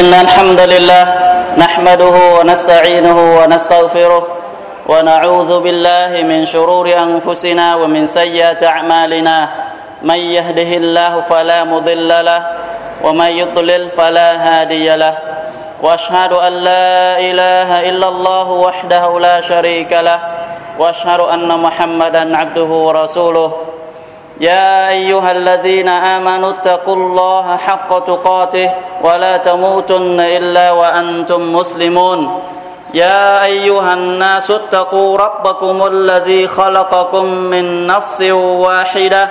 إن الحمد لله نحمده ونستعينه ونستغفره ونعوذ بالله من شرور أنفسنا ومن سيئات أعمالنا. من يهده الله فلا مضل له ومن يضلل فلا هادي له. وأشهد أن لا إله إلا الله وحده لا شريك له. وأشهد أن محمدا عبده ورسوله. يا أيها الذين آمنوا اتقوا الله حق تقاته ولا تموتن إلا وأنتم مسلمون. يا أيها الناس اتقوا ربكم الذي خلقكم من نفس واحدة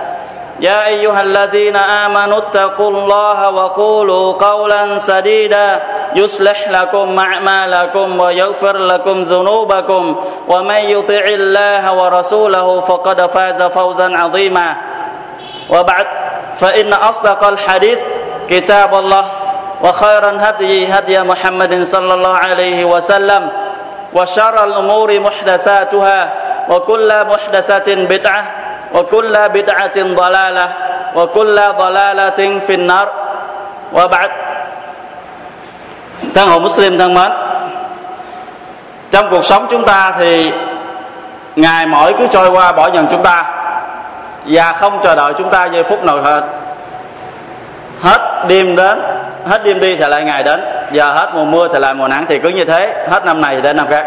يا أيها الذين آمنوا اتقوا الله وقولوا قولا سديدا. يصلح لكم أعمالكم ويغفر لكم ذنوبكم. ومن يطع الله ورسوله فقد فاز فوزا عظيما. وبعد فإن أصدق الحديث كتاب الله وخير الهدي هدي محمد صلى الله عليه وسلم وشر الأمور محدثاتها وكل محدثة بدعة وكل بدعة ضلالة وكل ضلالة في النار وبعد thân hữu Muslim thân mến trong cuộc sống chúng ta thì ngày mỗi cứ trôi qua bỏ dần chúng ta và không chờ đợi chúng ta giây phút nào hết hết đêm đến hết đêm đi thì lại ngày đến giờ hết mùa mưa thì lại mùa nắng thì cứ như thế hết năm này thì đến năm khác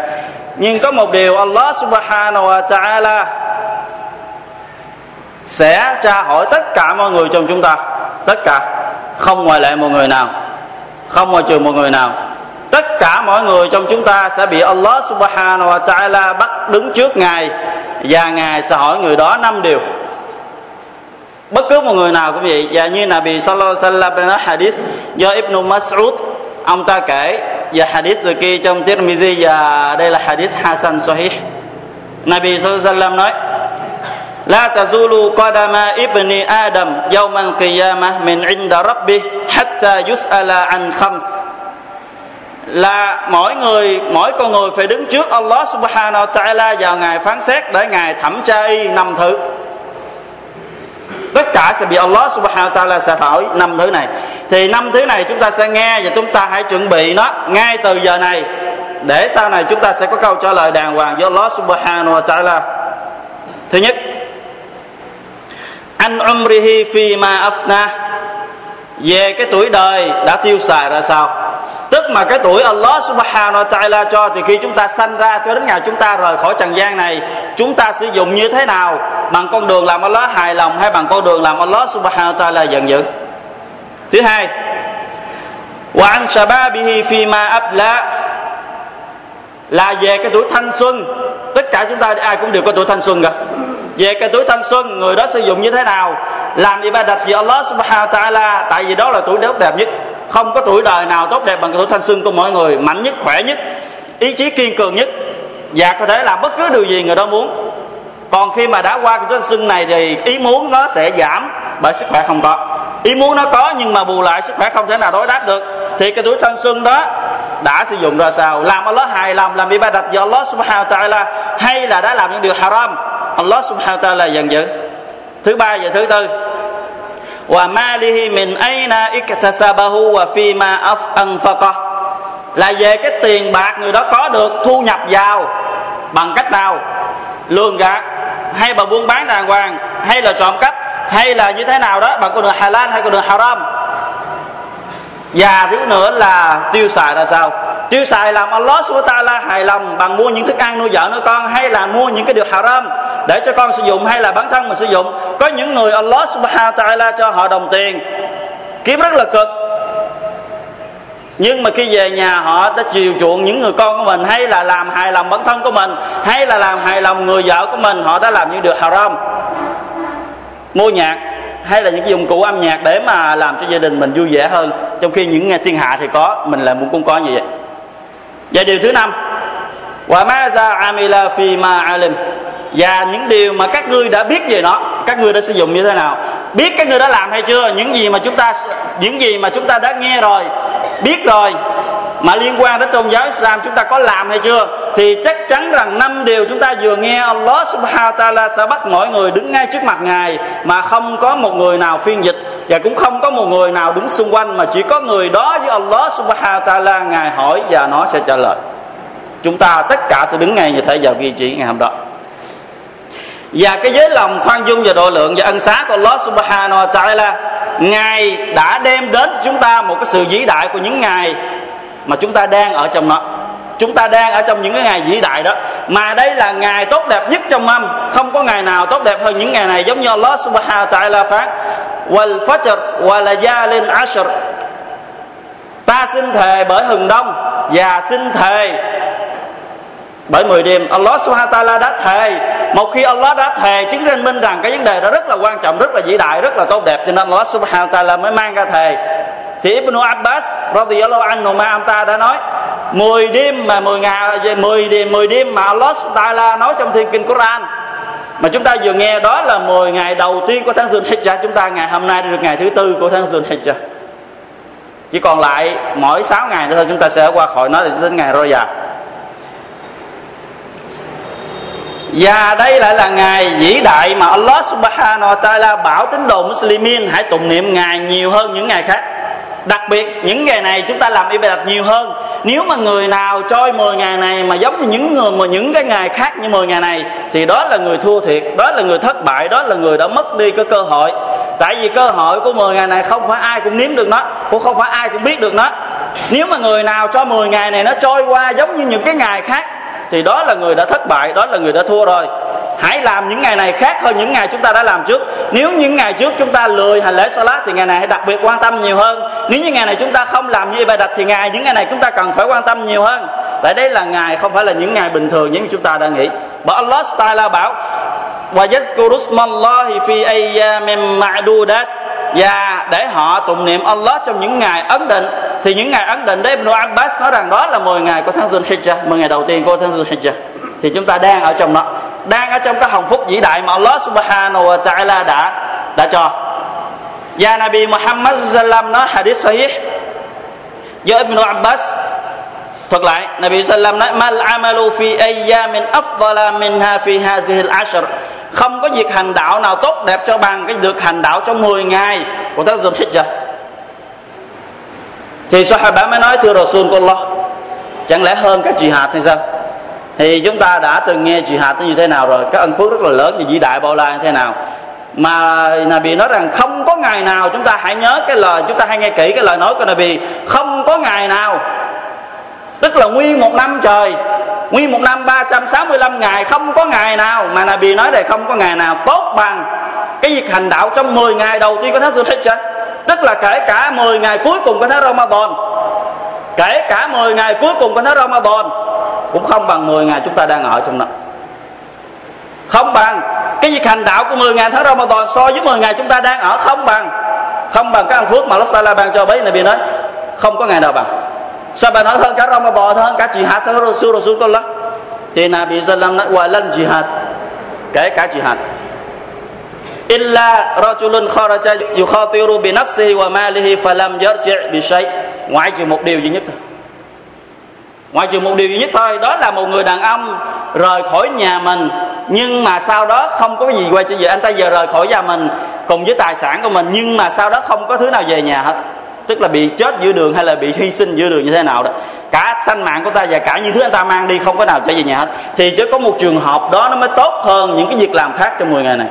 nhưng có một điều Allah subhanahu wa ta'ala sẽ tra hỏi tất cả mọi người trong chúng ta. Tất cả. Không ngoại lệ một người nào. Không ngoại trừ một người nào. Tất cả mọi người trong chúng ta sẽ bị Allah subhanahu wa ta'ala bắt đứng trước ngài và ngài sẽ hỏi người đó năm điều. Bất cứ một người nào cũng vậy. Và như Nabi sallallahu alaihi wasallam hadith, do Ibn Mas'ud, ông ta kể, và hadith từ kia trong Tirmidhi, và đây là hadith Hasan Sahih. Nabi sallallahu alaihi wasallam nói La tazulu qadama ibni Adam yawmal qiyamah min عند rabbih حتى يسأل عن خمس Là mỗi người, mỗi con người phải đứng trước Allah subhanahu wa ta'ala vào ngày phán xét để Ngài thẩm tra y năm thứ. Tất cả sẽ bị Allah subhanahu wa ta'ala sẽ hỏi năm thứ này. Thì năm thứ này chúng ta sẽ nghe và chúng ta hãy chuẩn bị nó ngay từ giờ này để sau này chúng ta sẽ có câu trả lời đàng hoàng do Allah subhanahu wa ta'ala. Thứ nhất, anh umrihi fi ma afna. Về cái tuổi đời đã tiêu xài ra sao? Tức mà cái tuổi Allah subhanahu wa ta'ala cho thì khi chúng ta sanh ra cho đến ngày chúng ta rời khỏi trần gian này, chúng ta sử dụng như thế nào? Bằng con đường làm Allah hài lòng hay bằng con đường làm Allah subhanahu wa ta'ala giận dữ? Thứ hai, wa an shababihi fi ma abla là về cái tuổi thanh xuân. Tất cả chúng ta, ai cũng đều có tuổi thanh xuân cả về cái tuổi thanh xuân, người đó sử dụng như thế nào, làm ibadat gì Allah subhanahu wa ta'ala, tại vì đó là tuổi tốt đẹp nhất. Không có tuổi đời nào tốt đẹp bằng cái tuổi thanh xuân của mọi người, mạnh nhất, khỏe nhất, ý chí kiên cường nhất. Và có thể làm bất cứ điều gì người đó muốn. Còn khi mà đã qua cái tuổi thanh xuân này thì ý muốn nó sẽ giảm, bởi sức khỏe không có. Ý muốn nó có nhưng mà bù lại sức khỏe không thể nào đối đáp được. Thì cái tuổi thanh xuân đó đã sử dụng ra sao? Làm Allah hài lòng, làm ibadat vì Allah subhanahu wa ta'ala, hay là đã làm những điều haram? Allah subhanahu wa ta'ala giận dữ. Thứ ba và thứ tư. Wa malihi min aina iktasabahu wa fi ma anfaqa. Là về cái tiền bạc người đó có được thu nhập vào bằng cách nào? Lương gạt hay bằng buôn bán đàng hoàng hay là trộm cắp hay là như thế nào đó bằng con đường halal hay con đường haram? Và thứ nữa là tiêu xài là sao? Tiêu xài làm Allah subhanahu wa ta'ala hài lòng bằng mua những thức ăn nuôi vợ nuôi con hay là mua những cái điều haram? Để cho con sử dụng hay là bản thân mình sử dụng. Có những người Allah subhanahu wa ta'ala cho họ đồng tiền. Kiếm rất là cực. Nhưng mà khi về nhà họ đã chiều chuộng những người con của mình, hay là làm hài lòng bản thân của mình, hay là làm hài lòng người vợ của mình, họ đã làm những điều haram. Mua nhạc, hay là những cái dụng cụ âm nhạc để mà làm cho gia đình mình vui vẻ hơn. Trong khi những nghe thiên hạ thì có, mình lại muốn cũng có như vậy. Và điều thứ năm. Wa ma amila fi ma alim và những điều mà các ngươi đã biết về nó, các ngươi đã sử dụng như thế nào? Biết các ngươi đã làm hay chưa? Những gì mà chúng ta những gì mà chúng ta đã nghe rồi, biết rồi, mà liên quan đến tôn giáo Islam chúng ta có làm hay chưa? Thì chắc chắn rằng năm điều chúng ta vừa nghe, Allah subhanahu wa ta'ala sẽ bắt mỗi người đứng ngay trước mặt ngài, mà không có một người nào phiên dịch, và cũng không có một người nào đứng xung quanh, mà chỉ có người đó với Allah subhanahu wa ta'ala, ngài hỏi và nó sẽ trả lời. Chúng ta tất cả sẽ đứng ngay như thế vào ghi chỉ ngày hôm đó và cái giới lòng khoan dung và độ lượng và ân xá của Allah subhanahu wa ta'ala, Ngài đã đem đến chúng ta một cái sự vĩ đại của những ngày mà chúng ta đang ở trong nó. Chúng ta đang ở trong những cái ngày vĩ đại đó. Mà đây là ngày tốt đẹp nhất trong năm. Không có ngày nào tốt đẹp hơn những ngày này giống như Allah subhanahu wa ta'ala phán wal fajr wa layalin ashr. Ta xin thề bởi hừng đông và xin thề bởi 10 đêm Allah subhanahu wa ta'ala đã thề. Một khi Allah đã thề, chứng minh minh rằng cái vấn đề đó rất là quan trọng, rất là vĩ đại, rất là tốt đẹp, cho nên Allah subhanahu wa ta'ala mới mang ra thề. Thì Ibn Abbas radiyallahu anhu ma ông ta đã nói 10 đêm mà 10 ngày 10 đêm 10 đêm mà Allah Ta'ala nói trong thiên kinh Quran. Mà chúng ta vừa nghe đó là 10 ngày đầu tiên của tháng Zulhijjah chúng ta ngày hôm nay được ngày thứ tư của tháng Zulhijjah chỉ còn lại mỗi 6 ngày nữa thôi, chúng ta sẽ qua khỏi nó đến ngày Rojab và đây lại là ngày vĩ đại mà Allah subhanahu wa ta'ala bảo tín đồ Muslimin hãy tụng niệm ngày nhiều hơn những ngày khác. Đặc biệt, những ngày này chúng ta làm ibadat nhiều hơn. Nếu mà người nào trôi 10 ngày này mà giống như những người mà những cái ngày khác như 10 ngày này, thì đó là người thua thiệt, đó là người thất bại, đó là người đã mất đi cái cơ hội. Tại vì cơ hội của 10 ngày này không phải ai cũng nếm được nó, cũng không phải ai cũng biết được nó. Nếu mà người nào cho 10 ngày này nó trôi qua giống như những cái ngày khác thì đó là người đã thất bại, đó là người đã thua rồi. Hãy làm những ngày này khác hơn những ngày chúng ta đã làm trước. Nếu những ngày trước chúng ta lười hành lễ salat thì ngày này hãy đặc biệt quan tâm nhiều hơn. Nếu những ngày này chúng ta không làm như bài đặt thì ngày, những ngày này chúng ta cần phải quan tâm nhiều hơn. Tại đây là ngày, không phải là những ngày bình thường những chúng ta đang nghĩ. Bởi Allah Taala bảo và yadhkurusmallahi fi ayyamin ma'dudat. Và để họ tụng niệm Allah trong những ngày ấn định thì những ngày ấn định, đấy, Ibn Abbas nói rằng đó là 10 ngày của tháng Dhul Hijjah 10 ngày đầu tiên của tháng Dhul Hijjah thì chúng ta đang ở trong đó, đang ở trong cái hồng phúc vĩ đại mà Allah subhanahu wa ta'ala đã đã cho. Và Nabi Muhammad sallam nói hadith sahih. Do Ibn Abbas thuật lại, Nabi sallam nói, mal amalu fi ayyamin afdala minha fi hadhihi al-ashr. Không có việc hành đạo nào tốt đẹp cho bằng cái được hành đạo trong 10 ngày của tháng Dhul Hijjah thì Sahaba mới nói, thưa Rasul của Allah chẳng lẽ hơn các jihad hay sao? Thì chúng ta đã từng nghe jihad nó như thế nào rồi các ân phước rất là lớn như vĩ đại bao la như thế nào. Mà Nabi nói rằng không có ngày nào chúng ta hãy nhớ cái lời, chúng ta hãy nghe kỹ cái lời nói của Nabi. Không có ngày nào, tức là nguyên một năm trời, nguyên một năm 365 ngày, không có ngày nào mà Nabi nói đây không có ngày nào tốt bằng cái việc hành đạo trong 10 ngày đầu tiên của tháng Zulhijjah tức là kể cả 10 ngày cuối cùng của tháng Ramadan, kể cả 10 ngày cuối cùng của tháng Ramadan, cũng không bằng 10 ngày chúng ta đang ở trong đó. Không bằng cái việc hành đạo của 10 ngày tháng Ramadan so với 10 ngày chúng ta đang ở, không bằng. Không bằng cái ăn phước mà Allah Taala ban cho bấy Nabi nói, không có ngày nào bằng. Sao bạn nói hơn cả Ramadan, hơn cả jihad, sao Rasul Rasul thì Nabi Sallam nói, wa lan jihad. Kể cả jihad illa rajulun kharaja yukhatiru bi nafsihi wa malihi falam yarji' bi shay ngoại trừ một điều duy nhất thôi. Ngoại trừ một điều duy nhất thôi, đó là một người đàn ông rời khỏi nhà mình, nhưng mà sau đó không có gì quay trở về. Anh ta giờ rời khỏi nhà mình cùng với tài sản của mình, nhưng mà sau đó không có thứ nào về nhà hết. Tức là bị chết giữa đường hay là bị hy sinh giữa đường như thế nào đó. Cả sanh mạng của ta và cả những thứ anh ta mang đi không có nào trở về nhà hết. Thì chỉ có một trường hợp đó nó mới tốt hơn những cái việc làm khác trong 10 ngày này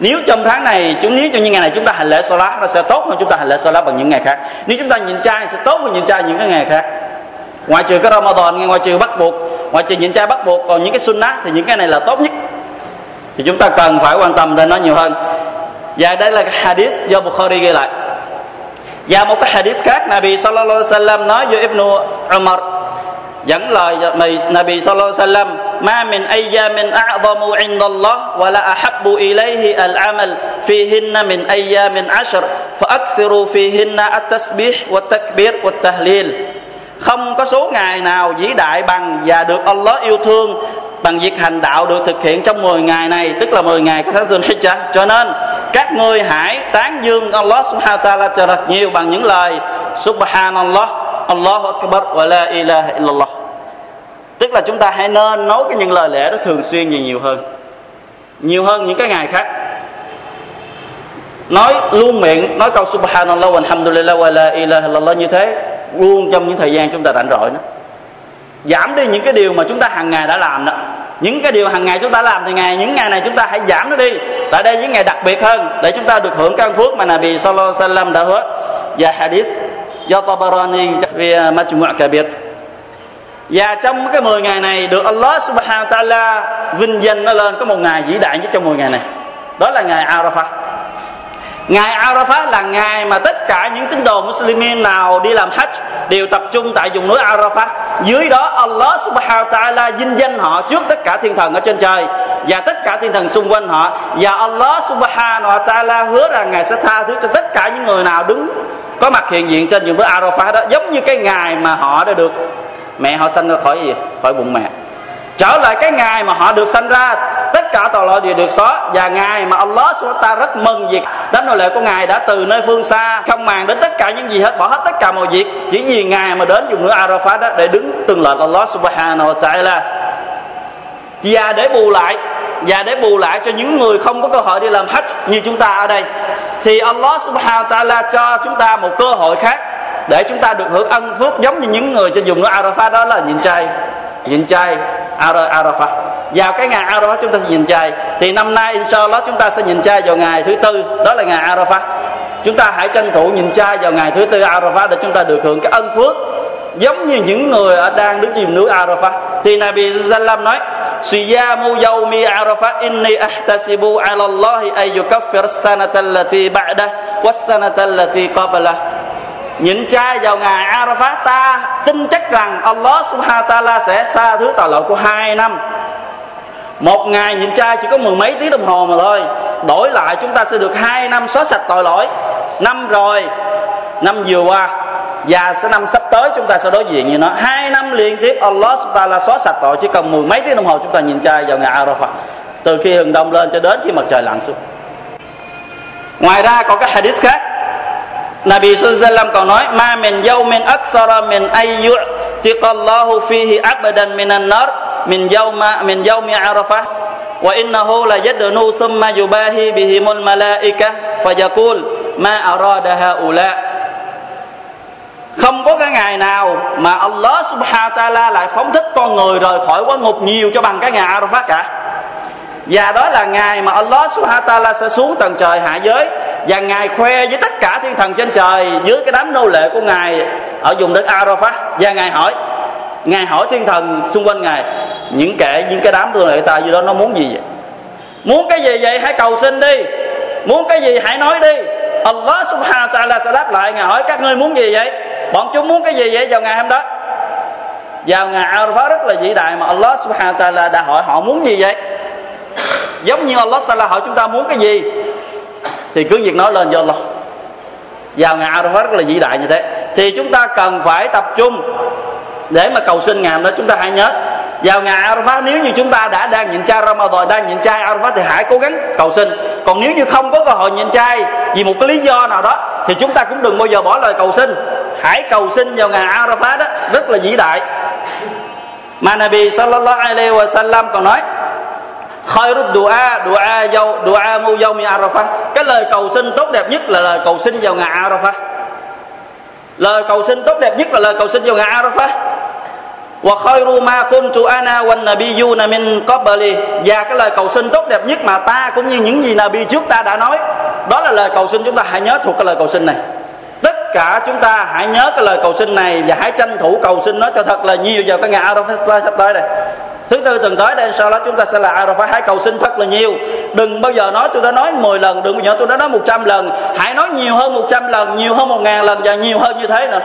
nếu trong tháng này chúng nếu trong những ngày này chúng ta hành lễ Salat, nó sẽ tốt hơn chúng ta hành lễ Salat bằng những ngày khác. Nếu chúng ta nhịn chay sẽ tốt hơn nhịn chay những cái ngày khác. Ngoại trừ cái Ramadan ngoại trừ bắt buộc ngoại trừ nhịn chay bắt buộc, còn những cái sunnah thì những cái này là tốt nhất. Thì chúng ta cần phải quan tâm đến nó nhiều hơn. Và đây là cái hadith do Bukhari ghi lại. Và một cái hadith khác, Nabi sallallahu alaihi wasallam nói với Ibn Umar, dẫn lời Nabi sallallahu alaihi wasallam ما من أيام أعظم عند الله ولا أحب إليه العمل فيهن من أيام عشر فأكثروا فيهن التسبيح والتكبير والتهليل không có số ngày nào vĩ đại bằng và được Allah yêu thương bằng việc hành đạo được thực hiện trong 10 ngày này, tức là 10 ngày của tháng Dhul Hijjah cho nên, các ngươi hãy tán dương Allah subhanahu wa ta'ala cho thật nhiều bằng những lời subhanallah, Allahu akbar, wa la ilaha illallah tức là chúng ta hãy nên nói cái những lời lẽ đó thường xuyên nhiều nhiều hơn. Nhiều hơn những cái ngày khác. Nói luôn miệng, nói câu subhanallah walhamdulillah wa la ilaha illallah như thế, luôn trong những thời gian chúng ta rảnh rỗi đó. Giảm đi những cái điều mà chúng ta hàng ngày đã làm đó. Những cái điều hàng ngày chúng ta làm thì ngày, những ngày này chúng ta hãy giảm nó đi. Tại đây những ngày đặc biệt hơn, để chúng ta được hưởng căn phước mà Nabi Sallallahu Alaihi Wasallam đã hứa. Và hadith do Tabarani vì Majmu' Kabir và trong cái 10 ngày này được Allah Subhanahu wa Taala vinh danh nó lên có một ngày vĩ đại nhất trong 10 ngày này đó là ngày Arafah Ngày Arafah là ngày mà tất cả những tín đồ Muslimin nào đi làm Hajj đều tập trung tại vùng núi Arafah. Dưới đó Allah Subhanahu wa Ta'ala vinh danh họ trước tất cả thiên thần ở trên trời và tất cả thiên thần xung quanh họ. Và Allah Subhanahu wa Ta'ala hứa rằng Ngài sẽ tha thứ cho tất cả những người nào đứng có mặt hiện diện trên vùng núi Arafah đó, giống như cái ngày mà họ đã được mẹ họ sanh ra khỏi gì? Khỏi bụng mẹ. Trở lại cái ngày mà họ được sanh ra, tất cả tội lỗi đều được xóa. Và ngày mà Allah ta rất mừng việc đám nô lệ của ngài đã từ nơi phương xa, không màng đến tất cả những gì hết, bỏ hết tất cả mọi việc. Chỉ vì ngài mà đến dùng nữa Arafat đó để đứng tương lệnh Allah subhanahu wa ta'ala. Và để bù lại, và để bù lại cho những người không có cơ hội đi làm hajj như chúng ta ở đây, thì Allah subhanahu wa ta'ala cho chúng ta một cơ hội khác để chúng ta được hưởng ân phước giống như những người trên dùng núi Arafat đó là nhịn chay nhịn chay Arafah. Vào cái ngày Arafah chúng ta sẽ nhịn chay thì năm nay inshallah chúng ta sẽ nhịn chay vào ngày thứ tư, đó là ngày Arafah. Chúng ta hãy tranh thủ nhịn chay vào ngày thứ tư Arafah để chúng ta được hưởng cái ân phước. Giống như những người ở đang đứng trên núi Arafah. Thì Nabi Sallam nói, Siyamu yawmi Arafah inni ahtasibu ala Allahi ayyukaffir sanata allati ba'dah was sanata allati qablah nhịn chay vào ngày Arafat ta tin chắc rằng Allah subhanahu wa ta'ala sẽ xa thứ tội lỗi của hai năm. Một ngày nhịn chay chỉ có mười mấy tiếng đồng hồ mà thôi. Đổi lại chúng ta sẽ được hai năm xóa sạch tội lỗi. Năm rồi, năm vừa qua, và sẽ năm sắp tới chúng ta sẽ đối diện như nó. Hai năm liên tiếp Allah subhanahu wa ta'ala xóa sạch tội, chỉ cần mười mấy tiếng đồng hồ chúng ta nhịn trai vào ngày Arafat. Từ khi hừng đông lên cho đến khi mặt trời lặn xuống. Ngoài ra còn các hadith khác. Nabi SAW còn nói, ma min yawmin akthara min ayyu tiqallahu fihi abadan minan nar min yawma, min yawmi arafah, wa innahu la yadnu thumma yubahi bihimul malaika, fayaqul, ma arada haula. Không có cái ngày nào mà Allah subhanahu wa ta'ala lại phóng thích con người rời khỏi quá ngục nhiều cho bằng cái ngày Arafat cả. Và đó là ngày mà Allah subhanahu wa ta'ala sẽ xuống tầng trời hạ giới và ngài khoe với tất cả thiên thần trên trời dưới cái đám nô lệ của ngài ở vùng đất Arafah. Và ngài hỏi ngài hỏi thiên thần xung quanh ngài, những kẻ, những cái đám nô lệ ta dưới đó nó muốn gì vậy? Muốn cái gì vậy? Hãy cầu xin đi. Muốn cái gì? Hãy nói đi. Allah subhanahu wa ta'ala sẽ đáp lại. Ngài hỏi, các ngươi muốn gì vậy? Bọn chúng muốn cái gì vậy vào ngày hôm đó? Vào ngày Arafah rất là vĩ đại mà Allah subhanahu wa ta'ala đã hỏi, họ muốn gì vậy? Giống như Allah ta'ala hỏi, chúng ta muốn cái gì? Thì cứ việc nói lên cho Allah vào ngày Arafat rất là vĩ đại như thế. Thì chúng ta cần phải tập trung để mà cầu xin ngày đó chúng ta hãy nhớ. Vào ngày Arafat, nếu như chúng ta đã đang nhịn chay Ramadan, đang nhịn chay Arafat thì hãy cố gắng cầu xin. Còn nếu như không có cơ hội nhịn chay vì một cái lý do nào đó, thì chúng ta cũng đừng bao giờ bỏ lời cầu xin. Hãy cầu xin vào ngày Arafat đó rất là vĩ đại. Mà Nabi sallallahu alaihi wa sallam còn nói khairud dua dua dâu dua mu dâu mi arafah. Cái lời cầu xin tốt đẹp nhất là lời cầu xin vào ngày arafah. Lời cầu xin tốt đẹp nhất là lời cầu xin vào ngày arafah. Wa khairu ma kuntu ana wan nabiyyuna min qabli. Và cái lời cầu xin tốt đẹp nhất mà ta cũng như những gì nabi trước ta đã nói, đó là lời cầu xin chúng ta hãy nhớ thuộc cái lời cầu xin này cả chúng ta hãy nhớ cái lời cầu xin này và hãy tranh thủ cầu xin nó cho thật là nhiều vào cái ngày Arafat sắp tới đây. Thứ tư tuần tới đây sau đó chúng ta sẽ là Arafat. Hãy cầu xin thật là nhiều. Đừng bao giờ nói tôi đã nói 10 lần, đừng bao giờ tôi đã nói 100 lần. Hãy nói nhiều hơn 100 lần, nhiều hơn 1 ngàn lần và nhiều hơn như thế nữa.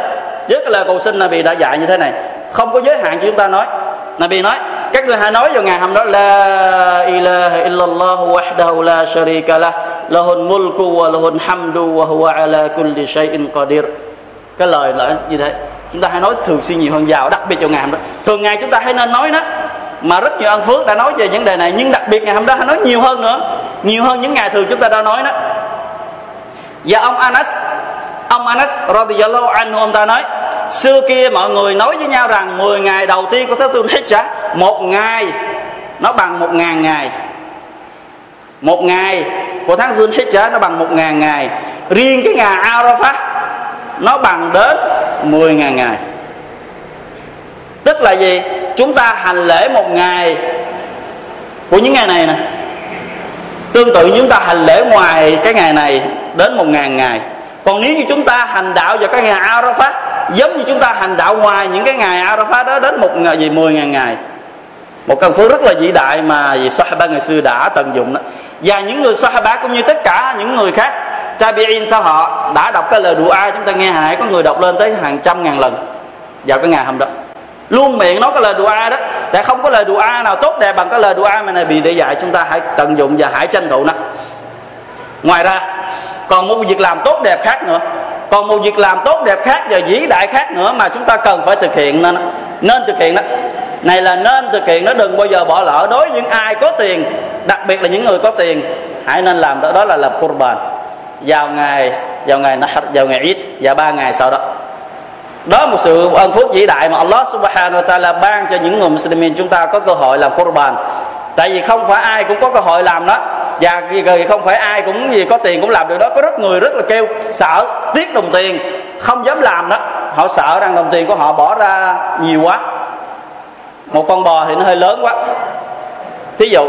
Với cái lời cầu xin là bị đã dạy như thế này. Không có giới hạn cho chúng ta nói. Nabi nói, các người hãy nói vào ngày hôm đó, la ilaha illallah wahdahu la sharika lah lahul mulku wa lahul hamdu wa huwa ala kulli shay'in qadir. Cái lời là như thế chúng ta hãy nói thường xuyên nhiều hơn giàu, đặc biệt vào ngày hôm đó. Thường ngày chúng ta hãy nên nói đó, mà rất nhiều ân phước đã nói về vấn đề này, nhưng đặc biệt ngày hôm đó hãy nói nhiều hơn nữa. Nhiều hơn những ngày thường chúng ta đã nói đó. Và ông Anas ông Anas radiyallahu anhu, ông ta nói, xưa kia mọi người nói với nhau rằng 10 ngày đầu tiên của tháng Dhul Hijjah một ngày, nó bằng một ngàn ngày. Một ngày của tháng Dhul Hijjah nó bằng một ngàn ngày. Riêng cái ngày Arafah nó bằng đến 10 ngàn ngày. Tức là gì? Chúng ta hành lễ một ngày của những ngày này nè. Tương tự chúng ta hành lễ ngoài cái ngày này đến một ngàn ngày. Còn nếu như chúng ta hành đạo vào cái ngày Arafat, giống như chúng ta hành đạo ngoài những cái ngày Arafat đó đến một ngày, gì, mười ngàn ngày. Một căn phước rất là vĩ đại mà vì Sahaba ngày xưa đã tận dụng đó và những người Sahaba cũng như tất cả những người khác, Tabi'in sau họ? Đã đọc cái lời dua chúng ta nghe hãy có người đọc lên tới hàng trăm ngàn lần vào cái ngày hôm đó. Luôn miệng nói cái lời dua đó. Tại không có lời dua nào tốt đẹp bằng cái lời dua mà này bị để dạy. Chúng ta hãy tận dụng và hãy tranh thủ nó ngoài ra, còn một việc làm tốt đẹp khác nữa. Còn một việc làm tốt đẹp khác và vĩ đại khác nữa mà chúng ta cần phải thực hiện nên nên thực hiện đó này là nên thực hiện nó đừng bao giờ bỏ lỡ. Đối với những ai có tiền đặc biệt là những người có tiền hãy nên làm đó, đó là làm qurban. Vào ngày vào ngày vào ngày ít và ba ngày sau đó. Đó là một sự ân phước vĩ đại mà Allah subhanahu wa ta'ala ban cho những người Muslimin. Chúng ta có cơ hội làm qurban. Tại vì không phải ai cũng có cơ hội làm đó. Và vì không phải ai cũng gì có tiền cũng làm được đó. Có rất người rất là kêu sợ tiếc đồng tiền không dám làm đó. Họ sợ rằng đồng tiền của họ bỏ ra nhiều quá một con bò thì nó hơi lớn quá. Thí dụ,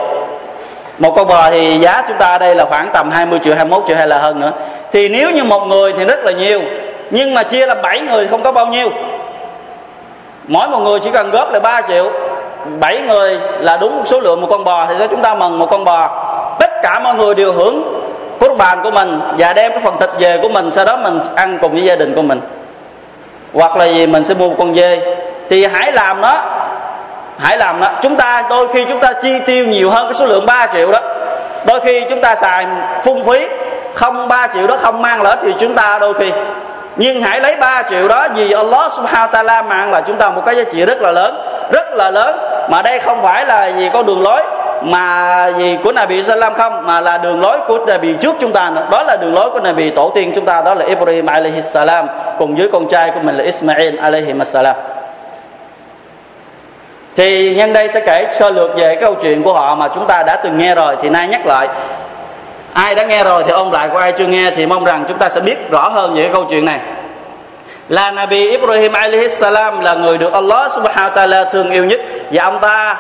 một con bò thì giá chúng ta đây là khoảng tầm 20 triệu 21 triệu hay là hơn nữa. Thì nếu như một người thì rất là nhiều, nhưng mà chia là 7 người không có bao nhiêu. Mỗi một người chỉ cần góp là 3 triệu. 7 người là đúng số lượng một con bò thì sẽ chúng ta mừng một con bò. Tất cả mọi người đều hưởng cốt bàn của mình và đem cái phần thịt về của mình, sau đó mình ăn cùng với gia đình của mình. Hoặc là gì, mình sẽ mua một con dê. Thì hãy làm nó hãy làm đó. Chúng ta đôi khi chúng ta chi tiêu nhiều hơn cái số lượng 3 triệu đó. Đôi khi chúng ta xài phung phí, không 3 triệu đó, không mang lợi thì chúng ta đôi khi. Nhưng hãy lấy 3 triệu đó vì Allah subhanahu wa ta'ala mang là chúng ta một cái giá trị rất là lớn, rất là lớn. Mà đây không phải là gì có đường lối, mà gì của Nabi Sallam không, mà là đường lối của Nabi trước chúng ta nữa. đó là đường lối của Nabi tổ tiên chúng ta, đó là Ibrahim alaihi salam, cùng với con trai của mình là Ismail alaihi salam thì nhân đây sẽ kể sơ lược về câu chuyện của họ mà chúng ta đã từng nghe rồi. Thì nay nhắc lại, ai đã nghe rồi thì ôn lại của ai chưa nghe thì mong rằng chúng ta sẽ biết rõ hơn về cái câu chuyện này. Là Nabi Ibrahim alaihi salam là người được Allah subhanahu wa ta'ala thương yêu nhất và ông ta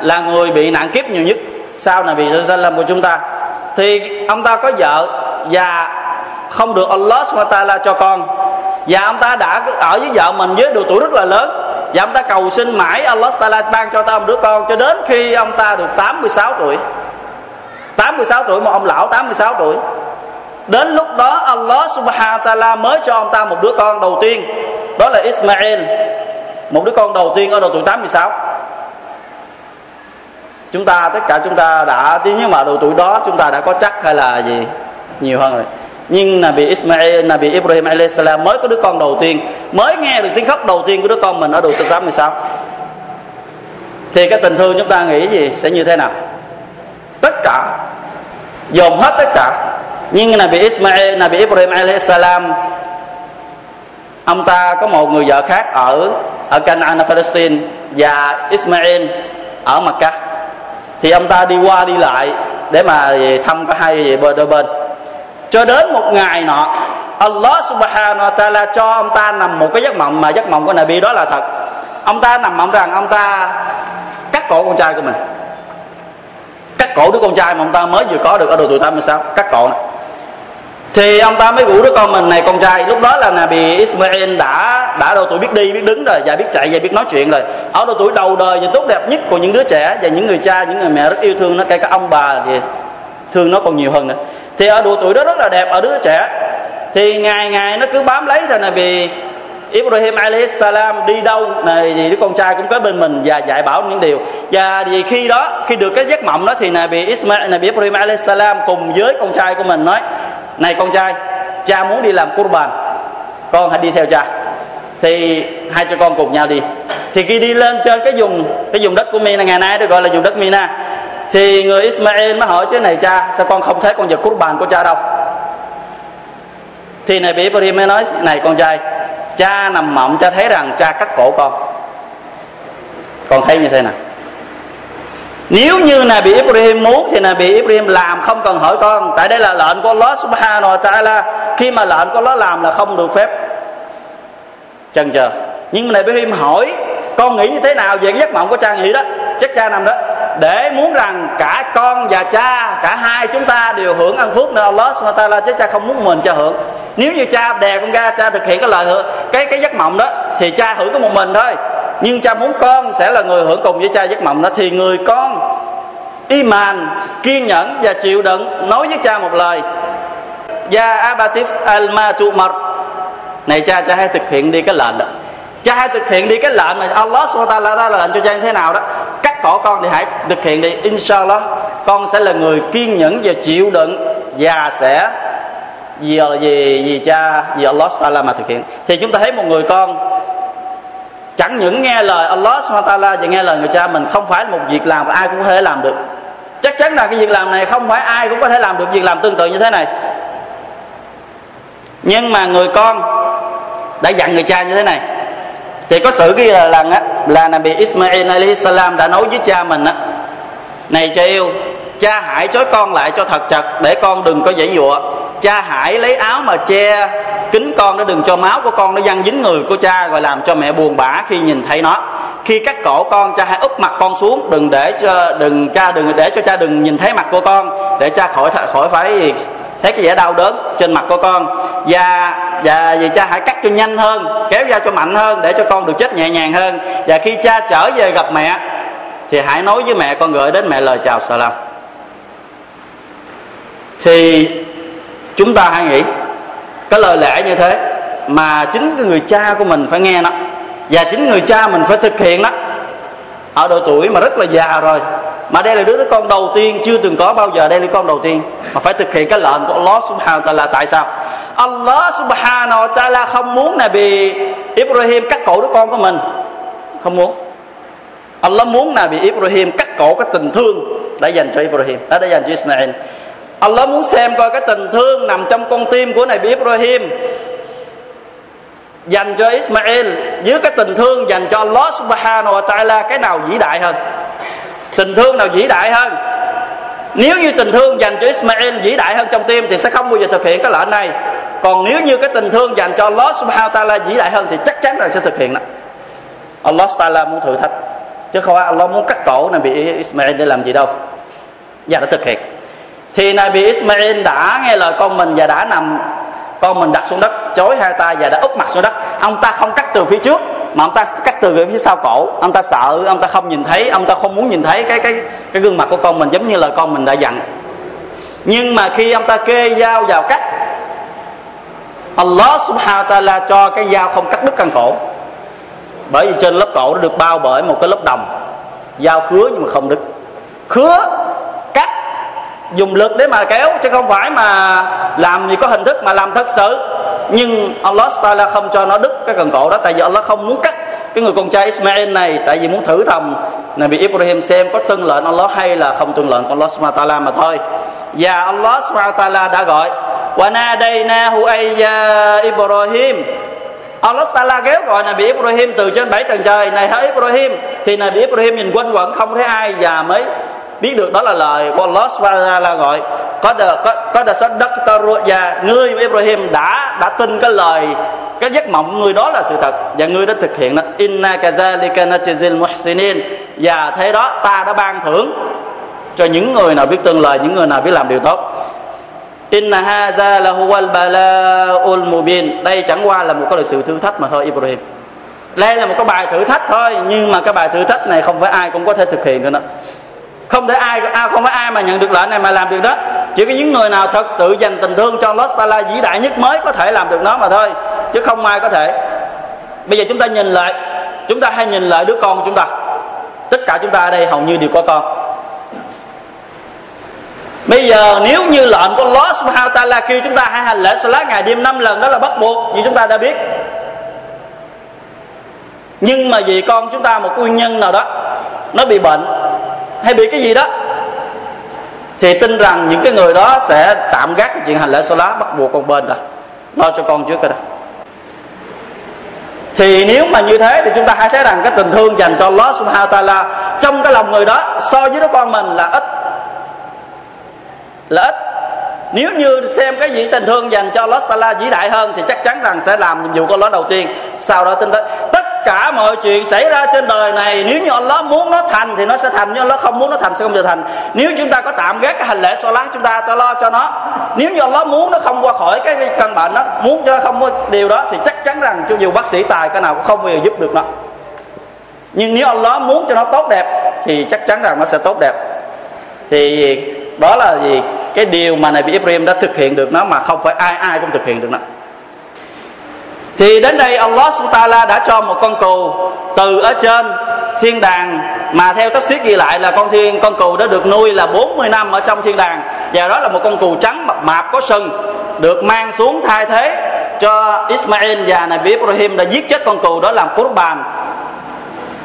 là người bị nạn kiếp nhiều nhất sau Nabi sallam của chúng ta. Thì ông ta có vợ và không được Allah subhanahu wa ta'ala cho con. Và ông ta đã ở với vợ mình với độ tuổi rất là lớn và ông ta cầu xin mãi Allah Ta'ala ban cho ta một đứa con cho đến khi ông ta được 86 tuổi. 86 tuổi một ông lão 86 tuổi. Đến lúc đó Allah Subhanahu wa Ta'ala mới cho ông ta một đứa con đầu tiên. Đó là Ismail. Một đứa con đầu tiên ở độ tuổi 86 chúng ta, tất cả chúng ta đã nhưng mà độ tuổi đó chúng ta đã có chắc hay là gì? Nhiều hơn rồi nhưng Nabi Ismail, Nabi Ibrahim salam mới có đứa con đầu tiên mới nghe được tiếng khóc đầu tiên của đứa con mình ở độ tuổi 86 thì cái tình thương chúng ta nghĩ gì sẽ như thế nào? Tất cả dồn hết tất cả. Nhưng Nabi Ismail, Nabi Ibrahim salam ông ta có một người vợ khác ở ở Canaan Palestine và Ismail ở Mecca. Thì ông ta đi qua đi lại để mà thăm cả hai đôi bên cho đến một ngày nọ, Allah subhanahu wa ta'ala cho ông ta nằm một cái giấc mộng, mà giấc mộng của Nabi đó là thật. Ông ta nằm mộng rằng ông ta cắt cổ con trai của mình. Cắt cổ đứa con trai mà ông ta mới vừa có được ở độ tuổi 86 cắt cổ này. thì ông ta mới rủ đứa con mình này, con trai. Lúc đó là Nabi Ismail đã đã độ tuổi biết đi, biết đứng rồi, và biết chạy, và biết nói chuyện rồi. Ở độ tuổi đầu đời và tốt đẹp nhất của những đứa trẻ và những người cha, những người mẹ rất yêu thương nó, kể cả ông bà thì thương nó còn nhiều hơn nữa thì ở độ tuổi đó rất là đẹp, ở đứa trẻ. Thì ngày ngày nó cứ bám lấy thôi này vì Ibrahim alayhis salam đi đâu này thì đứa con trai cũng có bên mình và dạy bảo những điều. Và vì khi đó, khi được cái giấc mộng đó thì Nabi Ismail Nabi Ibrahim alayhis salam cùng với con trai của mình nói, này con trai, cha muốn đi làm qurban con hãy đi theo cha. Thì hai cha con cùng nhau đi. Thì khi đi lên trên cái vùng cái vùng đất của Mina, ngày nay được gọi là vùng đất Mina thì người Ismail mới hỏi chứ, này cha, sao con không thấy con vật cút bàn của cha đâu? Thì này bị Ibrahim mới nói, này con trai, cha nằm mộng, cha thấy rằng cha cắt cổ con. Con thấy như thế nào? Nếu như Nabi Ibrahim muốn thì Nabi Ibrahim làm, không cần hỏi con. Tại đây là lệnh của Allah Subhanahu wa Taala. Khi mà lệnh của Allah làm là không được phép. Chần chờ. Nhưng mà này Ibrahim hỏi, con nghĩ như thế nào về cái giấc mộng của cha nghĩ đó? Chắc cha nằm đó để muốn rằng cả con và cha, cả hai chúng ta đều hưởng ăn phúc. nơi Allah Subhanahu wa Taala, chứ cha không muốn mình cha hưởng. Nếu như cha đè con ra cha thực hiện cái lời hưởng cái cái giấc mộng đó, thì cha hưởng có một mình thôi. Nhưng cha muốn con sẽ là người hưởng cùng với cha giấc mộng đó, thì người con iman, kiên nhẫn và chịu đựng nói với cha một lời. Ya abatif al ma này cha cha hãy thực hiện đi cái lệnh đó. Cha hãy thực hiện đi cái lệnh mà Allah SWT ra lệnh cho cha như thế nào đó khổ con thì hãy thực hiện đi. Inshallah, con sẽ là người kiên nhẫn và chịu đựng và sẽ vì vì vì cha, vì Allah Taala mà thực hiện. Thì chúng ta thấy một người con chẳng những nghe lời Allah Taala và nghe lời người cha mình, không phải một việc làm mà ai cũng có thể làm được. Chắc chắn là cái việc làm này không phải ai cũng có thể làm được việc làm tương tự như thế này. Nhưng mà người con đã dặn người cha như thế này. Thì có sự ghi là lần á là Nabi Ismail alayhi salam đã nói với cha mình á, này cha yêu, cha hãy chối con lại cho thật chặt để con đừng có dãy dụa. Cha hãy lấy áo mà che kính con để đừng cho máu của con nó văng dính người của cha rồi làm cho mẹ buồn bã khi nhìn thấy nó. Khi cắt cổ con, cha hãy úp mặt con xuống, đừng để cho, đừng, cha đừng, để cho cha đừng nhìn thấy mặt của con, để cha khỏi khỏi phải thấy cái vẻ đau đớn trên mặt của con và và vì cha hãy cắt cho nhanh hơn, kéo ra cho mạnh hơn để cho con được chết nhẹ nhàng hơn. Và khi cha trở về gặp mẹ, thì hãy nói với mẹ con gửi đến mẹ lời chào salam. Thì chúng ta hãy nghĩ, cái lời lẽ như thế mà chính cái người cha của mình phải nghe nó và chính người cha mình phải thực hiện đó, ở độ tuổi mà rất là già rồi. Mà đây là đứa con đầu tiên, chưa từng có bao giờ đây là con đầu tiên mà phải thực hiện cái lệnh của Allah subhanahu wa ta'ala. Tại sao? Allah subhanahu wa ta'ala không muốn Nabi Ibrahim cắt cổ đứa con của mình. Không muốn. Allah muốn Nabi Ibrahim cắt cổ cái tình thương đã dành cho Ibrahim à, đã dành cho Ismail. Allah muốn xem coi cái tình thương nằm trong con tim của Nabi Ibrahim dành cho Ismail dưới cái tình thương dành cho Allah subhanahu wa ta'ala cái nào vĩ đại hơn? Tình thương nào vĩ đại hơn? Nếu như tình thương dành cho Ismail vĩ đại hơn trong tim thì sẽ không bao giờ thực hiện cái lệnh này. Còn nếu như cái tình thương dành cho Allah subhanahu ta'ala vĩ đại hơn thì chắc chắn là sẽ thực hiện đó. Allah ta'ala muốn thử thách. Chứ không phải Allah muốn cắt cổ này bị Ismail để làm gì đâu. Và đã thực hiện. Thì Nabi Ismail đã nghe lời con mình và đã nằm con mình đặt xuống đất, chối hai tay và đã úp mặt xuống đất. Ông ta không cắt từ phía trước mà ông ta cắt từ phía sau cổ. Ông ta sợ, ông ta không nhìn thấy, ông ta không muốn nhìn thấy cái cái cái gương mặt của con mình, giống như là con mình đã dặn. Nhưng mà khi ông ta kê dao vào cắt, Allah subhanahu wa ta'ala cho cái dao không cắt đứt căn cổ. Bởi vì trên lớp cổ nó được bao bởi một cái lớp đồng. Dao khứa nhưng mà không đứt. Khứa dùng lực để mà kéo, chứ không phải mà làm gì có hình thức mà làm thật sự. Nhưng Allah Taala không cho nó đứt cái cần cổ đó, tại vì Allah không muốn cắt cái người con trai Ismail này, tại vì muốn thử thầm. Này bị Ibrahim xem có tuân lệnh Allah hay là không tuân lệnh của Allah Subhanahu Taala mà thôi. Và Allah Subhanahu Taala đã gọi, wa nadaynahu ayya Ibrahim. Allah Taala kéo gọi Nabi Ibrahim từ trên bảy tầng trời. Này hỡi Ibrahim? Thì Nabi Ibrahim nhìn quanh quẩn không thấy ai và mới biết được đó là lời của Allah subhanahu là gọi. Có đờ có có đờ sách đất ta và ngươi Ibrahim đã đã tin cái lời, cái giấc mộng người đó là sự thật. Và ngươi đã thực hiện nó inna kadhalika najzil muhsinin. Và thế đó ta đã ban thưởng cho những người nào biết tuân lời, những người nào biết làm điều tốt. Inna hadha la huwal bala'ul mubin. Đây chẳng qua là một cái sự thử thách mà thôi, Ibrahim. Đây là một cái bài thử thách thôi, nhưng mà cái bài thử thách này không phải ai cũng có thể thực hiện được nữa không để ai à, không phải ai mà nhận được lệnh này mà làm được đó. Chỉ có những người nào thật sự dành tình thương cho Allah Taala vĩ đại nhất mới có thể làm được nó mà thôi chứ không ai có thể. Bây giờ chúng ta nhìn lại chúng ta hay nhìn lại đứa con của chúng ta. Tất cả chúng ta ở đây hầu như đều có con. Bây giờ nếu như lệnh của Allah Subhanahu wa Ta'ala kêu chúng ta hãy hành lễ Salat ngày đêm năm lần đó là bắt buộc như chúng ta đã biết. Nhưng mà vì con chúng ta một nguyên nhân nào đó nó bị bệnh hay bị cái gì đó, thì tin rằng những cái người đó sẽ tạm gác cái chuyện hành lễ số lá bắt buộc con bên rồi, lo cho con trước rồi đó. Thì nếu mà như thế thì chúng ta hãy thấy rằng cái tình thương dành cho Allah subhanahu wa ta'ala trong cái lòng người đó so với đứa con mình là ít. Là ít. Nếu như xem cái gì tình thương dành cho Allah Taala vĩ đại hơn thì chắc chắn rằng sẽ làm nhiệm vụ của Allah đầu tiên, sau đó tin tới cả mọi chuyện xảy ra trên đời này, nếu như Allah muốn nó thành thì nó sẽ thành nhưng Allah không muốn nó thành sẽ không được thành. Nếu chúng ta có tạm gác cái hành lễ lá chúng ta cho lo cho nó. Nếu như Allah muốn nó không qua khỏi cái căn bệnh đó, muốn cho nó không có điều đó, thì chắc chắn rằng cho dù bác sĩ tài cái nào cũng không bao giờ giúp được nó. Nhưng nếu Allah muốn cho nó tốt đẹp, thì chắc chắn rằng nó sẽ tốt đẹp. Thì đó là gì? Cái điều mà Nabi Ibrahim đã thực hiện được nó mà không phải ai ai cũng thực hiện được nó thì đến đây Allah Taala đã cho một con cừu từ ở trên thiên đàng, mà theo tafsir ghi lại là con thiên, con cừu đã được nuôi là 40 năm ở trong thiên đàng. Và đó là một con cừu trắng mập mạp có sừng, được mang xuống thay thế cho Ismail và Nabi Ibrahim đã giết chết con cừu đó làm qurban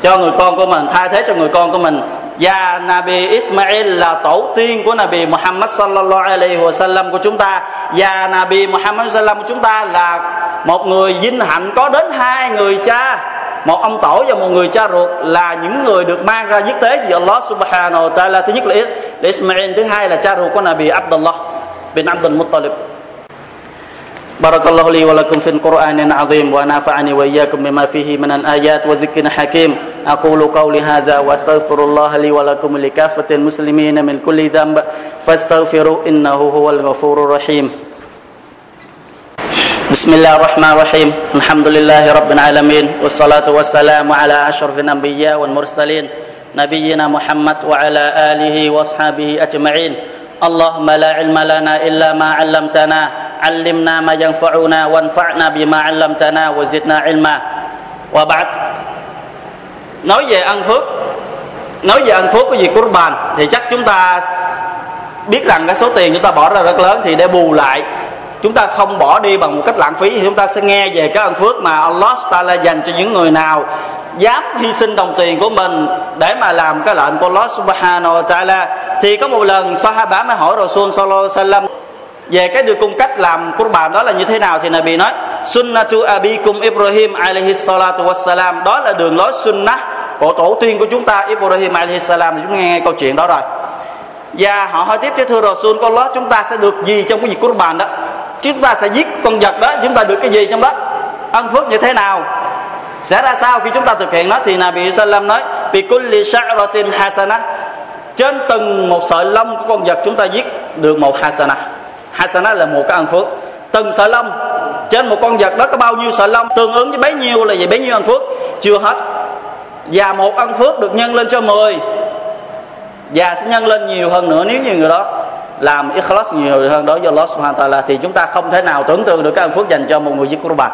cho người con của mình, thay thế cho người con của mình và Nabi Ismail là tổ tiên của Nabi Muhammad sallallahu alaihi wasallam của chúng ta và Nabi Muhammad sallallahu của chúng ta là một người vinh hạnh có đến hai người cha một ông tổ và một người cha ruột là những người được mang ra giết tế vì Allah subhanahu wa ta'ala thứ nhất là Ismail thứ hai là cha ruột của Nabi Abdullah bin Abdul Muttalib بارك الله لي ولكم في القرآن العظيم ونفعني وإياكم بما فيه من الآيات وذكر حكيم أقول قولي هذا وأستغفر الله لي ولكم لكافة المسلمين من كل ذنب فاستغفروا إنه هو الغفور الرحيم. بسم الله الرحمن الرحيم. الحمد لله رب العالمين والصلاة والسلام على أشرف الأنبياء والمرسلين نبينا محمد وعلى آله وأصحابه أجمعين. اللهم لا علم لنا إلا ما علمتنا علمنا ما ينفعنا وانفعنا بما علمتنا وزدنا علما. وبعد nói về ân phước, nói về ân phước của việc Qurban thì chắc chúng ta biết rằng cái số tiền chúng ta bỏ ra rất lớn thì để bù lại, chúng ta không bỏ đi bằng một cách lãng phí thì chúng ta sẽ nghe về cái ân phước mà Allah Taala dành cho những người nào dám hy sinh đồng tiền của mình để mà làm cái lệnh của Allah Subhanahu wa Taala. Thì có một lần Sahaba mới hỏi Rasul Sallallahu Alaihi Wasallam về cái điều cung cách làm của bạn đó là như thế nào thì Nabi nói, sunnatu abikum Ibrahim alaihi salatu wassalam. Đó là đường lối sunnah của tổ tiên của chúng ta Ibrahim alaihi salam chúng nghe, nghe câu chuyện đó rồi. Và họ hỏi tiếp cái thưa Rasul con lót chúng ta sẽ được gì trong cái việc bàn đó? Chúng ta sẽ giết con vật đó chúng ta được cái gì trong đó? Ân phước như thế nào? Sẽ ra sao khi chúng ta thực hiện nó? Thì Nabi Sallam nói vì kulli sha'ratin hasana. Trên từng một sợi lông của con vật chúng ta giết được một hasana. Hasana là một cái ân phước. Từng sợi lông trên một con vật đó có bao nhiêu sợi lông? Tương ứng với bấy nhiêu là gì? Bấy nhiêu ân phước? Chưa hết và một ân phước được nhân lên cho 10 và sẽ nhân lên nhiều hơn nữa nếu như người đó làm ikhlas nhiều hơn đối với Allah subhanahu wa ta'ala, thì chúng ta không thể nào tưởng tượng được cái ân phước dành cho một người giết qurban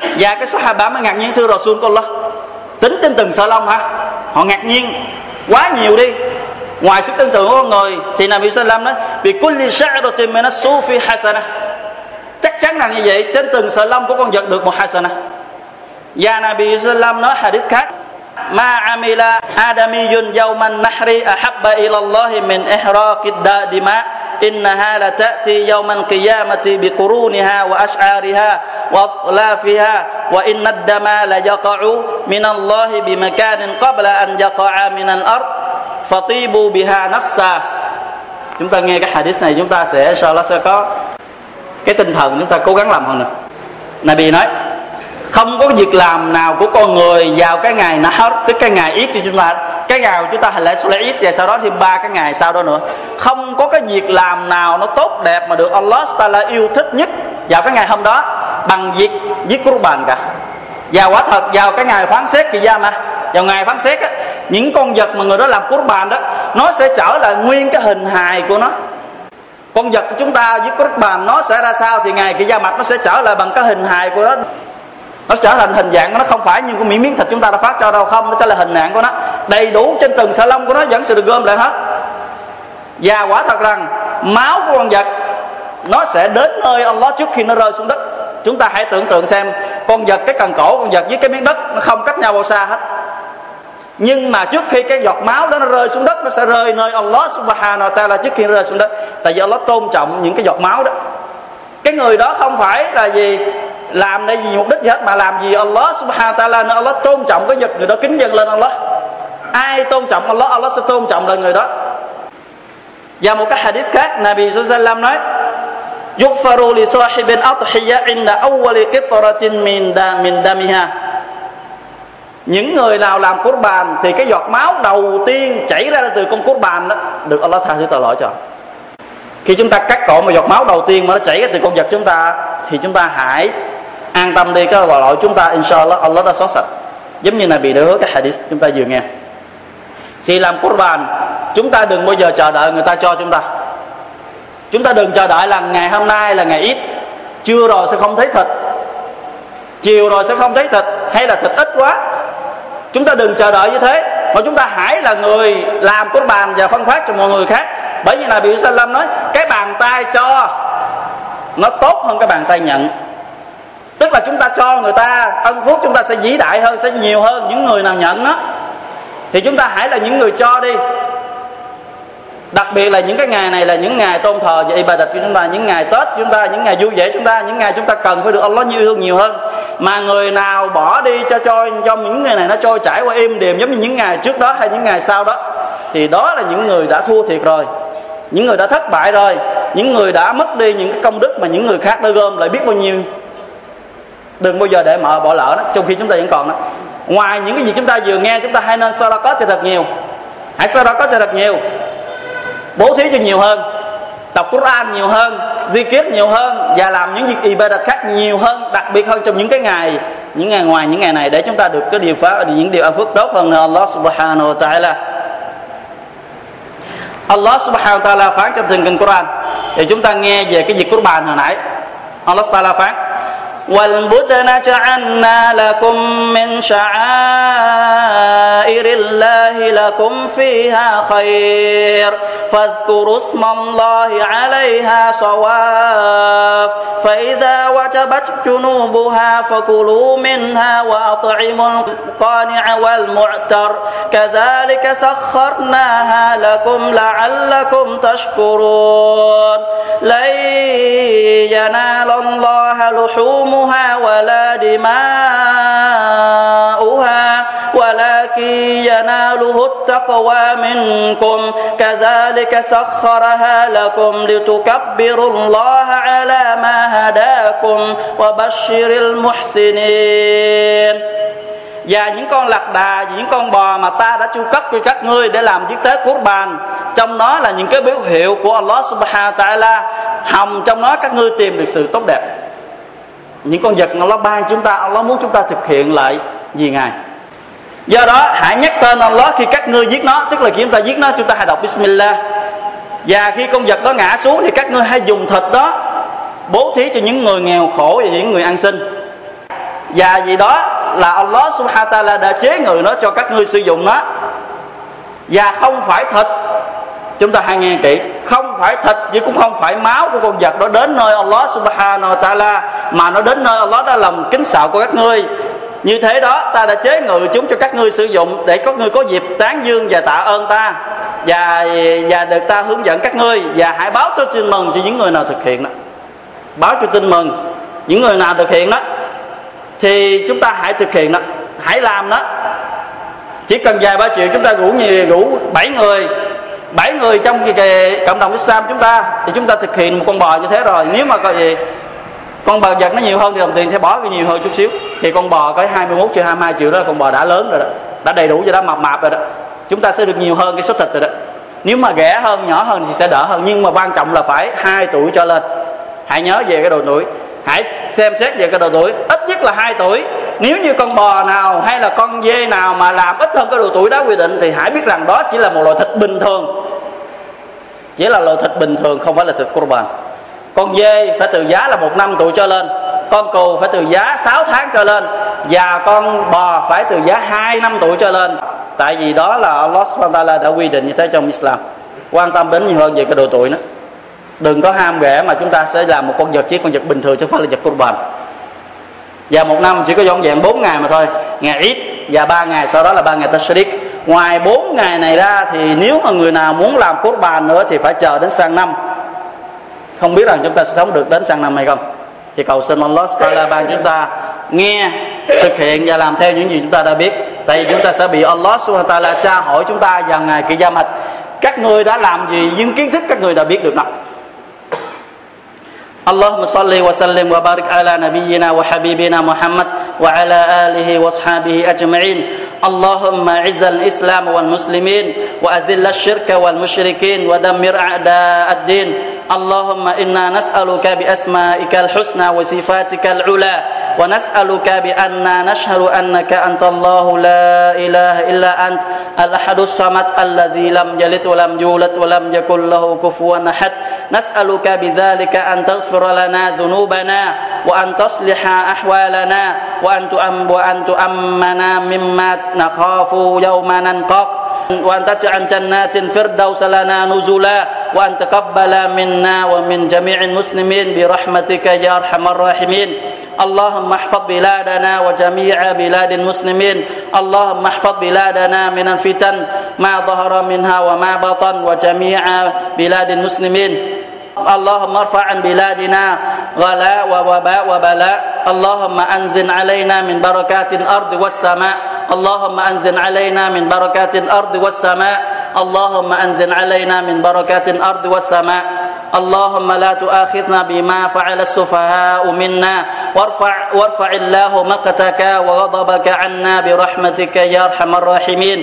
và cái sahaba mới ngạc nhiên, thưa Rasul của Allah, tính trên từng sợi lông hả? Họ ngạc nhiên quá nhiều đi. Ngoài sức tưởng tượng của con người, thì Nabi Sallam nói vì kulli sha'ratin min as-sufi hasana chắc chắn là như vậy, trên từng sợi lông của con vật được một hasana và Nabi Islam nói hadith khác. Ma amila adamiyun yawman nahri ahabba ila Allah min ihraqid dima innaha la ta'ti yawman qiyamati bi quruniha wa ash'ariha wa atlafiha wa inna ad-dama la yaqa'u min Allah bi makanin qabla an yaqa'a min al-ard fatibu biha nafsa. Chúng ta nghe cái hadith này, chúng ta sẽ, inshallah sẽ có cái tinh thần chúng ta cố gắng làm hơn nữa. Nabi nói không có việc làm nào của con người vào cái ngày hết tức cái ngày ít cho chúng ta. Cái ngày chúng ta hành lễ số lễ ít và sau đó thêm ba cái ngày sau đó nữa. Không có cái việc làm nào nó tốt đẹp mà được Allah ta là yêu thích nhất vào cái ngày hôm đó bằng việc giết bàn cả. Và quả thật vào cái ngày phán xét kỳ gia mà vào ngày phán xét á, những con vật mà người đó làm bàn đó nó sẽ trở lại nguyên cái hình hài của nó. Con vật của chúng ta với bàn nó sẽ ra sao thì ngày kỳ gia mặt nó sẽ trở lại bằng cái hình hài của nó nó trở thành hình dạng nó, không phải như cái miếng miếng thịt chúng ta đã phát cho đâu. Không, nó sẽ là hình dạng của nó. Đầy đủ trên từng sợi lông của nó vẫn sẽ được gom lại hết. Và quả thật rằng, máu của con vật, nó sẽ đến nơi Allah trước khi nó rơi xuống đất. Chúng ta hãy tưởng tượng xem, con vật, cái cần cổ con vật với cái miếng đất, nó không cách nhau bao xa hết. Nhưng mà trước khi cái giọt máu đó nó rơi xuống đất, nó sẽ rơi nơi Allah subhanahu wa ta'ala trước khi nó rơi xuống đất. Tại vì Allah tôn trọng những cái giọt máu đó. Cái người đó không phải là gì? làm để gì mục đích gì hết, mà làm gì Allah subhanahu wa ta'ala Allah tôn trọng cái vật người đó, kính dân lên Allah. Ai tôn trọng Allah Allah sẽ tôn trọng là người đó. Và một cái hadith khác, Nabi Sallam nói Yukfaru li sahibin adhiya inda awwali qitratin min da, min damiha. Những người nào làm cốt bàn thì cái giọt máu đầu tiên chảy ra từ con cốt bàn đó, được Allah tha thứ tội lỗi cho. Khi chúng ta cắt cổ mà giọt máu đầu tiên mà nó chảy ra từ con vật chúng ta, thì chúng ta hãy an tâm đi, cái lỗi chúng ta, inshallah, Allah đã xóa sạch. Giống như là bị đưa cái hadith chúng ta vừa nghe. Thì làm cốt bàn chúng ta đừng bao giờ chờ đợi người ta cho chúng ta. Chúng ta đừng chờ đợi là ngày hôm nay là ngày ít chưa rồi sẽ không thấy thịt chiều rồi sẽ không thấy thịt hay là thịt ít quá. Chúng ta đừng chờ đợi như thế, mà chúng ta hãy là người làm cốt bàn và phân phát cho mọi người khác. Bởi vì là bị Salam nói, cái bàn tay cho nó tốt hơn cái bàn tay nhận tức là chúng ta cho người ta ân phúc, chúng ta sẽ vĩ đại hơn, sẽ nhiều hơn những người nào nhận đó thì chúng ta hãy là những người cho đi. Đặc biệt là những cái ngày này là những ngày tôn thờ và ibadat của chúng ta, những ngày tết chúng ta, những ngày vui vẻ chúng ta, những ngày chúng ta cần phải được Allah như thương nhiều hơn. Mà người nào bỏ đi cho cho cho những ngày này nó trôi chảy qua im điềm giống như những ngày trước đó hay những ngày sau đó, thì đó là những người đã thua thiệt rồi. Những người đã thất bại rồi. Những người đã mất đi những cái công đức mà những người khác đã gom lại biết bao nhiêu đừng bao giờ để mở bỏ lỡ đó trong khi chúng ta vẫn còn đó ngoài những cái gì chúng ta vừa nghe, chúng ta hay nên sau đó có cho thật nhiều. Hãy sau đó có cho thật nhiều. Bố thí cho nhiều hơn, đọc Quran nhiều hơn, di kiết nhiều hơn, và làm những việc ibadat khác nhiều hơn, đặc biệt hơn trong những cái ngày, những ngày ngoài những ngày này, để chúng ta được cái điều phá, những điều ăn phước tốt hơn nữa. Allah subhanahu wa ta'ala. Allah subhanahu wa ta'ala phán trong thần kinh Quran. Thì chúng ta nghe về cái việc Quran hồi nãy. Allah ta'ala phán والبدن جعلنا لكم من شعائر الله لكم فيها خير. فاذكروا اسم الله عليها صواف. فإذا وجبت جنوبها فكلوا منها وأطعموا القانع والمعتر. كذلك سخرناها لكم لعلكم تشكرون. لن ينال الله لحوم دمها ولا دماؤها ولكن يناله التقوى منكم كذلك سخرها لكم لتكبروا الله على ما هداكم وبشر المحسنين và những con lạc đà những con bò mà ta đã chu cấp cho các ngươi để làm chiếc tế cốt bàn trong đó là những cái biểu hiệu của Allah subhanahu wa ta'ala hồng trong đó các ngươi tìm được sự tốt đẹp những con vật Allah ban chúng ta, Allah muốn chúng ta thực hiện lại gì ngài. Do đó, hãy nhắc tên Allah khi các ngươi giết nó, tức là khi chúng ta giết nó, chúng ta hãy đọc Bismillah. Và khi con vật đó ngã xuống thì các ngươi hãy dùng thịt đó bố thí cho những người nghèo khổ và những người ăn xin. Và vì đó là Allah subhanahu wa ta'ala đã chế người nó cho các ngươi sử dụng nó. Và không phải thịt chúng ta hãy nghe kỹ. Không phải thịt chứ cũng không phải máu của con vật. Đó đến nơi Allah subhanahu wa ta'ala, mà nó đến nơi Allah đã làm kính sợ của các ngươi. Như thế đó, ta đã chế ngự chúng cho các ngươi sử dụng để các ngươi có dịp tán dương và tạ ơn ta. Và và được ta hướng dẫn các ngươi. Và hãy báo cho tin mừng cho những người nào thực hiện đó. Báo cho tin mừng những người nào thực hiện đó. Thì chúng ta hãy thực hiện đó. Hãy làm đó. Chỉ cần vài ba triệu, chúng ta rủ nhiều, rủ bảy người bảy người trong cái, cái cộng đồng Islam chúng ta thì chúng ta thực hiện một con bò như thế rồi. Nếu mà có gì con bò vật nó nhiều hơn thì đồng tiền sẽ bỏ cái nhiều hơn chút xíu. Thì con bò có 21 triệu 22 triệu đó con bò đã lớn rồi đó. Đã đầy đủ rồi đó mập mạp rồi đó. Chúng ta sẽ được nhiều hơn cái số thịt rồi đó. Nếu mà ghẻ hơn nhỏ hơn thì sẽ đỡ hơn. Nhưng mà quan trọng là phải hai tuổi cho lên. Hãy nhớ về cái độ tuổi hãy xem xét về cái độ tuổi. Ít nhất là hai tuổi. Nếu như con bò nào hay là con dê nào mà làm ít hơn cái độ tuổi đó quy định thì hãy biết rằng đó chỉ là một loại thịt bình thường. Chỉ là loại thịt bình thường, không phải là thịt qurban con dê phải từ giá là một năm tuổi cho lên. Con cừu phải từ giá 6 tháng trở lên. Và con bò phải từ giá 2 năm tuổi trở lên. Tại vì đó là Allah subhanahu đã quy định như thế trong Islam. Quan tâm đến nhiều hơn về cái độ tuổi đó đừng có ham rẻ mà chúng ta sẽ làm một con vật chỉ con vật bình thường chứ không phải là vật qurban và một năm chỉ có dọn dẹn 4 ngày mà thôi. Ngày ít và ba ngày, sau đó là ba ngày tashrik ngoài 4 ngày này ra thì nếu mà người nào muốn làm cốt bàn nữa thì phải chờ đến sang năm. Không biết rằng chúng ta sẽ sống được đến sang năm hay không. Thì cầu xin Allah Taala ban chúng ta nghe, thực hiện và làm theo những gì chúng ta đã biết. Tại vì chúng ta sẽ bị Allah Subhanahu Taala tra hỏi chúng ta vào ngày kỳ gia mạch các người đã làm gì những kiến thức các người đã biết được nào. اللهم صل وسلم وبارك على نبينا وحبيبنا محمد وعلى آله واصحابه أجمعين. اللهم اعز الإسلام والمسلمين وأذل الشرك والمشركين ودمر أعداء الدين. اللهم أنا نسالك باسمائك الحسنى وصفاتك العلى ونسألك بأننا نشهد أنك أنت الله لا إله إلا أنت الأحد الصمد الذي لم يلد ولم يولد ولم يكن له كفوا أحد نسألك بذلك أن تغفر لنا ذنوبنا وأن تصلح أحوالنا وأن وأن تؤمنا مما نخاف يوم ننطق وأن تجعل جنات الفردوس لنا نزلا وأن تقبل منا ومن جميع المسلمين برحمتك يا أرحم الراحمين. اللهم احفظ بلادنا وجميع بلاد المسلمين. اللهم احفظ بلادنا من الفتن ما ظهر منها وما بطن وجميع بلاد المسلمين. اللهم ارفع عن بلادنا غلاء ووباء وبلاء. اللهم أنزل علينا من بركات الأرض والسماء. اللهم أنزل علينا من بركات الأرض والسماء. اللهم أنزل علينا من بركات الأرض والسماء. اللهم لا تؤاخذنا بما فعل السفهاء منا. وارفع وارفع الله مقتك وغضبك عنا برحمتك يا أرحم الراحمين.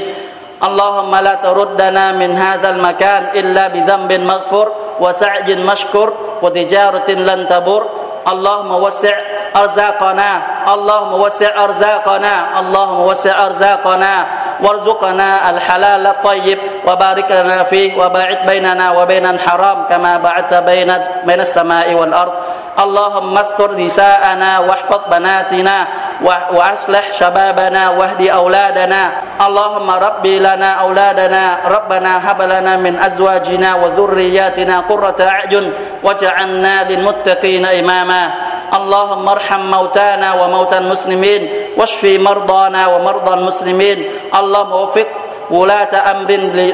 اللهم لا تردنا من هذا المكان إلا بذنب مغفور وسعي مشكور وتجاره لن تبر اللهم وسع أرزاقنا اللهم وسع أرزاقنا اللهم وسع أرزاقنا. وارزقنا الحلال الطيب وبارك لنا فيه وباعد بيننا وبين الحرام كما بعدت بين بين السماء والأرض. اللهم استر نساءنا واحفظ بناتنا وأصلح شبابنا واهد أولادنا. اللهم ربي لنا أولادنا. ربنا هب لنا من أزواجنا وذرياتنا قرة أعين واجعلنا للمتقين إماما. اللهم ارحم موتانا وموتى المسلمين واشف مرضانا ومرضى المسلمين. اللهم وفق ولاة أمر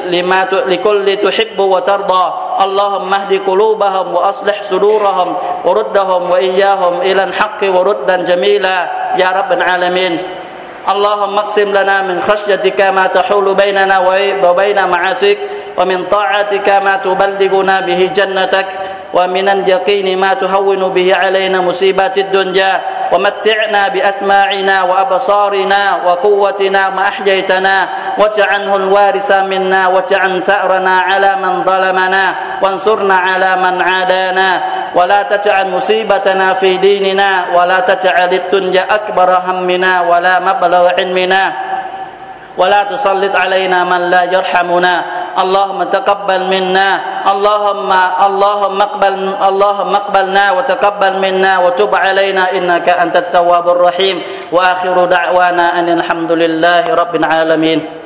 لما لكل تحب وترضى. اللهم اهد قلوبهم وأصلح صدورهم وردهم وإياهم إلى الحق وردا جميلا. يا رب العالمين. اللهم اقسم لنا من خشيتك ما تحول بيننا وبين معاصيك ومن طاعتك ما تبلغنا به جنتك. ومن اليقين ما تهون به علينا مصيبات الدنيا. ومتعنا بأسماعنا وأبصارنا وقوتنا ما أحييتنا. واجعله الوارث منا واجعل ثأرنا على من ظلمنا. وانصرنا على من عادانا. ولا تجعل مصيبتنا في ديننا. ولا تجعل الدنيا أكبر همنا ولا مبلغ علمنا. ولا تسلط علينا من لا يرحمنا. اللهم تقبل منا اللهم اللهم اقبل اللهم اقبلنا وتقبل منا وتب علينا إنك أنت التواب الرحيم. وآخر دعوانا أن الحمد لله رب العالمين.